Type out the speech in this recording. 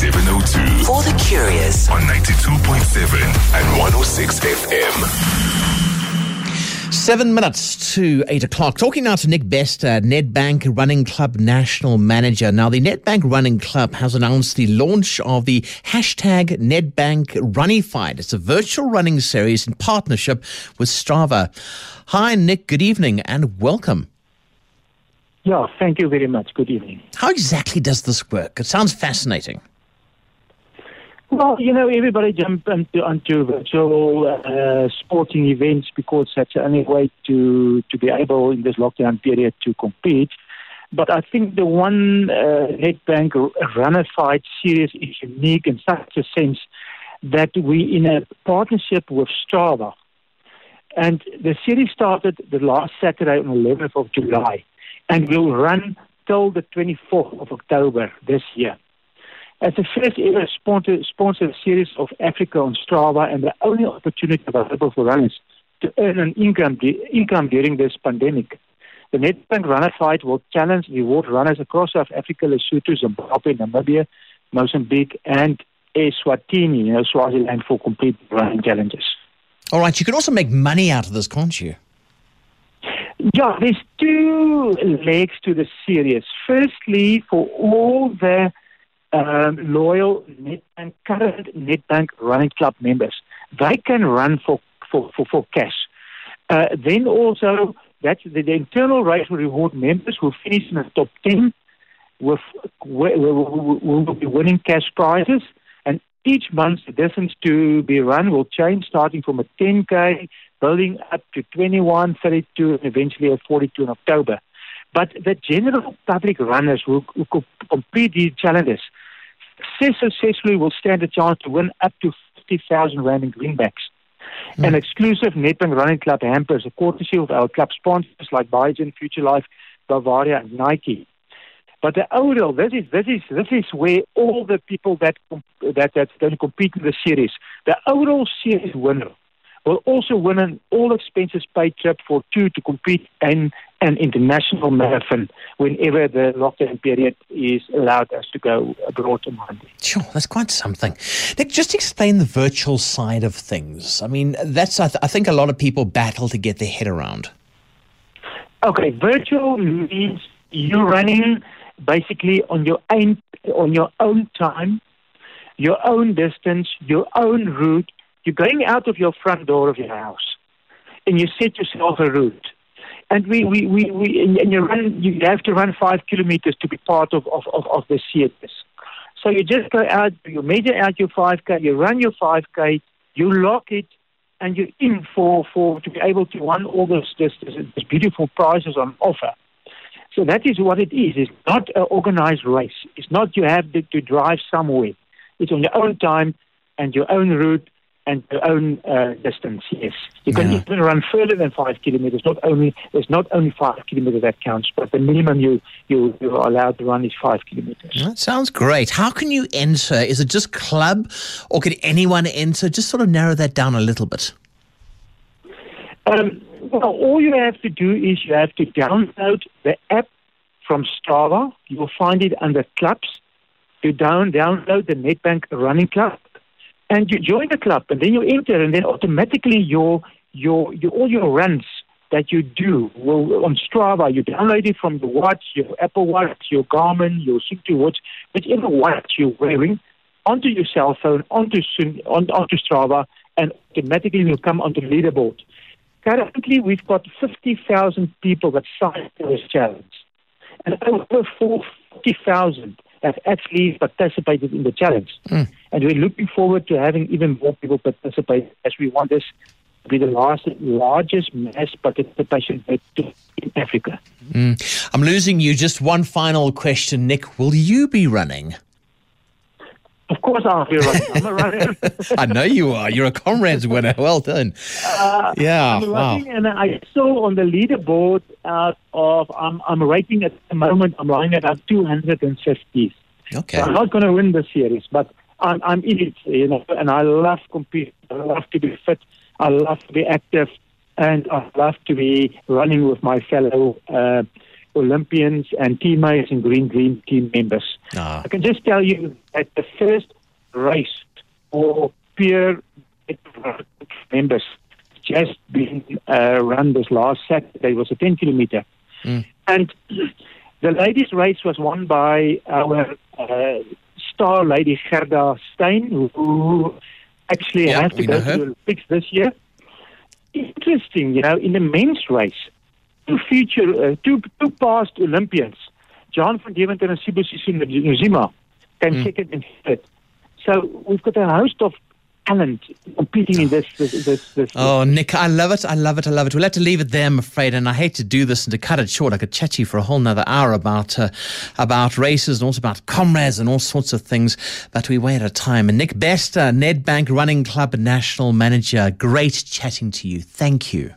702 For the curious. on 92.7 and 106 FM. Seven minutes to eight o'clock. Talking now to Nick Bester, Nedbank Running Club National Manager. Now, the Nedbank Running Club has announced the launch of the hashtag Nedbank Runnified. It's a virtual running series in partnership with Strava. Hi, Nick. Good evening and welcome. Yeah, thank you very much. Good evening. How exactly does this work? It sounds fascinating. Well, you know, everybody jump into, onto virtual uh, sporting events because that's the only way to, to be able in this lockdown period to compete. But I think the one uh, Nedbank Runnified series is unique in such a sense that we in a partnership with Strava. And the series started the last Saturday on the 11th of July and will run till the 24th of October this year. As the first ever sponsor, sponsored series of Africa on Strava and the only opportunity available for runners to earn an income, income during this pandemic. The Nedbank Runnified will challenge and reward runners across South Africa, Lesotho, Zimbabwe, Namibia, Mozambique, and Eswatini, you know, Swaziland, for complete running challenges. All right, you can also make money out of this, can't you? Yeah, there's two legs to the series. Firstly, for all the um, loyal Nedbank, current Nedbank Running Club members, they can run for, for, for, for cash. Uh, then also, that's the, the internal race will reward members who finish in the top 10 with, will, be winning cash prizes. And each month, the distance to be run will change, starting from a 10K, building up to 21, 32, and eventually a 42 in October. But the general public runners who, who co- complete these challenges success- successfully will stand a chance to win up to 50,000 Rand in greenbacks. Hmm. An exclusive Nedbank Running Club hamper is a courtesy of our club sponsors like Biogen, Future Life, Bavaria, and Nike. But the overall, this is this is this is where all the people that that that going to compete in the series, the overall series winner will also win an all expenses paid trip for two to compete in an international marathon whenever the lockdown period is allowed us to go abroad on Monday. Sure, that's quite something. Nick, just explain the virtual side of things. I mean, that's I, th- I think a lot of people battle to get their head around. Okay, virtual means you're running basically on your own on your own time, your own distance, your own route. You're going out of your front door of your house, and you set yourself a route. And we, we, we, we and you run. You have to run five kilometers to be part of of, of, of the series. So you just go out, you measure out your 5K, you run your 5K, you lock it, and you're in for, for to be able to win all those, this beautiful prizes on offer. So that is what it is. It's not an organized race. It's not you have to, to drive somewhere. It's on your own time and your own route and your own uh, distance. Yes, you can Yeah. even run further than five kilometers. Not only there's not only five kilometers that counts, but the minimum you you you are allowed to run is five kilometers. That sounds great. How can you enter? Is it just club, or can anyone enter? Just sort of narrow that down a little bit. Um, well, all you have to do is you have to download the app from Strava. You will find it under clubs. You down download the Nedbank Running Club, and you join the club, and then you enter, and then automatically your your, your all your runs that you do will on Strava. You download it from the watch, your Apple Watch, your Garmin, your Suunto watch, whichever watch you're wearing, onto your cell phone, onto on, onto Strava, and automatically will come onto the leaderboard. Currently, we've got 50,000 people that signed for this challenge, and over 40,000 have actually participated in the challenge. Hmm. And we're looking forward to having even more people participate as we want this to be the last, largest mass participation rate in Africa. Hmm. I'm losing you. Just one final question, Nick. Will you be running? Of course, I'll be running. I'm a runner. I know you are. You're a comrades winner. Well done. yeah. I'm Wow. and I saw on the leaderboard out of I'm I'm rating at the moment. I'm running about 250. Okay. So I'm not going to win the series, but I'm I'm in it, you know. And I love compete. I love to be fit. I love to be active, and I love to be running with my fellow uh, Olympians and teammates and Green Dream team members. Ah. I can just tell you that the first race for peer members just been uh, run this last Saturday. Was a 10 kilometer. And the ladies' race was won by our uh, star lady Gerda Steyn, who, actually Yeah, has to go to the Olympics this year. Interesting, you know, in the men's race, two future, uh, two two past Olympians, John van Deventer and Sibusiso Nzima, came Hmm. second and third. So we've got a host of talent competing in this this this. this Oh, Nick, I love it. I love it. I love it. We'll have to leave it there, I'm afraid. And I hate to do this and to cut it short. I could chat to you for a whole nother hour about uh, about races and also about comrades and all sorts of things. But we way out of time. And Nick Bester, Nedbank Running Club National Manager, great chatting to you. Thank you.